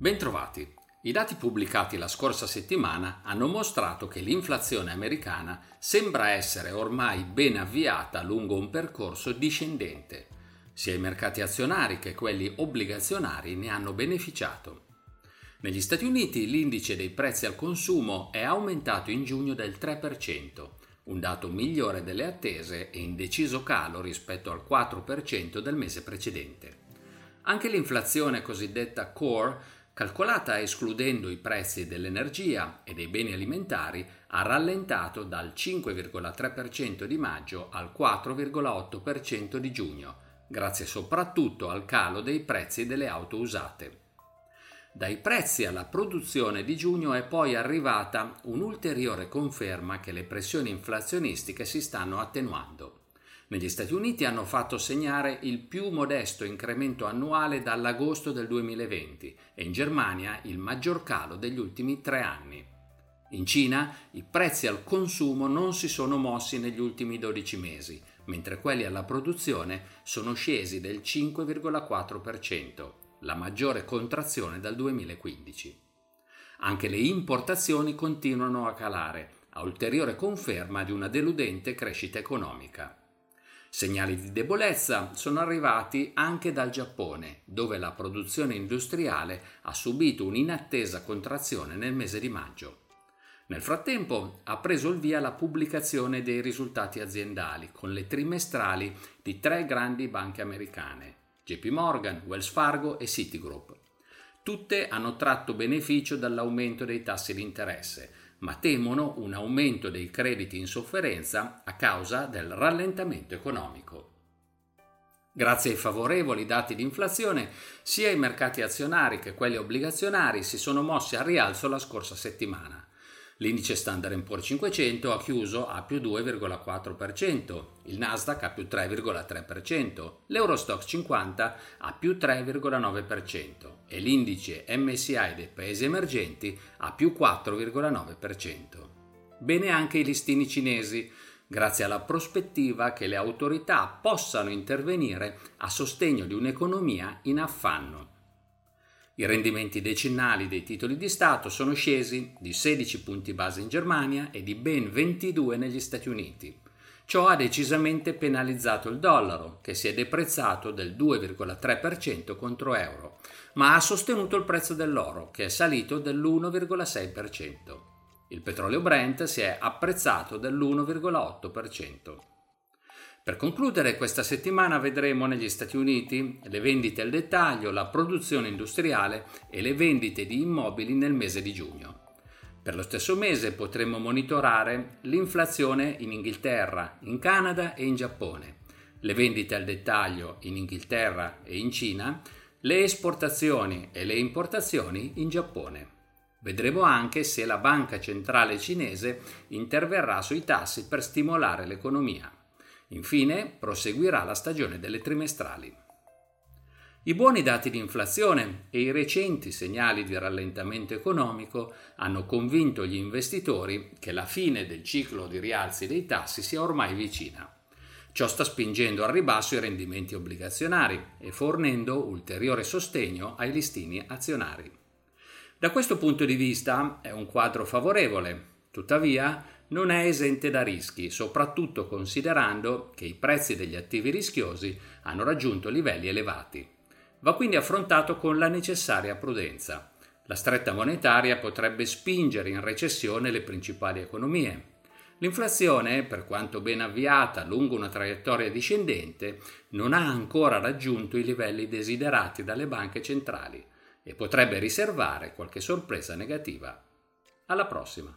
Bentrovati. I dati pubblicati la scorsa settimana hanno mostrato che l'inflazione americana sembra essere ormai ben avviata lungo un percorso discendente. Sia i mercati azionari che quelli obbligazionari ne hanno beneficiato. Negli Stati Uniti l'indice dei prezzi al consumo è aumentato in giugno del 3%, un dato migliore delle attese e in deciso calo rispetto al 4% del mese precedente. Anche l'inflazione cosiddetta core calcolata escludendo i prezzi dell'energia e dei beni alimentari, ha rallentato dal 5,3% di maggio al 4,8% di giugno, grazie soprattutto al calo dei prezzi delle auto usate. Dai prezzi alla produzione di giugno è poi arrivata un'ulteriore conferma che le pressioni inflazionistiche si stanno attenuando. Negli Stati Uniti hanno fatto segnare il più modesto incremento annuale dall'agosto del 2020 e in Germania il maggior calo degli ultimi tre anni. In Cina i prezzi al consumo non si sono mossi negli ultimi 12 mesi, mentre quelli alla produzione sono scesi del 5,4%, la maggiore contrazione dal 2015. Anche le importazioni continuano a calare, a ulteriore conferma di una deludente crescita economica. Segnali di debolezza sono arrivati anche dal Giappone, dove la produzione industriale ha subito un'inattesa contrazione nel mese di maggio. Nel frattempo ha preso il via la pubblicazione dei risultati aziendali con le trimestrali di tre grandi banche americane, JP Morgan, Wells Fargo e Citigroup. Tutte hanno tratto beneficio dall'aumento dei tassi di interesse, ma temono un aumento dei crediti in sofferenza a causa del rallentamento economico. Grazie ai favorevoli dati di inflazione, sia i mercati azionari che quelli obbligazionari si sono mossi a rialzo la scorsa settimana. L'indice Standard Poor's 500 ha chiuso a più 2,4%, il Nasdaq a più 3,3%, l'Eurostox 50 a più 3,9% e l'indice MSI dei paesi emergenti a più 4,9%. Bene anche i listini cinesi, grazie alla prospettiva che le autorità possano intervenire a sostegno di un'economia in affanno. I rendimenti decennali dei titoli di Stato sono scesi di 16 punti base in Germania e di ben 22 negli Stati Uniti. Ciò ha decisamente penalizzato il dollaro, che si è deprezzato del 2,3% contro euro, ma ha sostenuto il prezzo dell'oro, che è salito dell'1,6%. Il petrolio Brent si è apprezzato dell'1,8%. Per concludere, questa settimana vedremo negli Stati Uniti le vendite al dettaglio, la produzione industriale e le vendite di immobili nel mese di giugno. Per lo stesso mese potremo monitorare l'inflazione in Inghilterra, in Canada e in Giappone, le vendite al dettaglio in Inghilterra e in Cina, le esportazioni e le importazioni in Giappone. Vedremo anche se la banca centrale cinese interverrà sui tassi per stimolare l'economia. Infine proseguirà la stagione delle trimestrali. I buoni dati di inflazione e i recenti segnali di rallentamento economico hanno convinto gli investitori che la fine del ciclo di rialzi dei tassi sia ormai vicina. Ciò sta spingendo al ribasso i rendimenti obbligazionari e fornendo ulteriore sostegno ai listini azionari. Da questo punto di vista è un quadro favorevole, tuttavia non è esente da rischi, soprattutto considerando che i prezzi degli attivi rischiosi hanno raggiunto livelli elevati. Va quindi affrontato con la necessaria prudenza. La stretta monetaria potrebbe spingere in recessione le principali economie. L'inflazione, per quanto ben avviata lungo una traiettoria discendente, non ha ancora raggiunto i livelli desiderati dalle banche centrali e potrebbe riservare qualche sorpresa negativa. Alla prossima!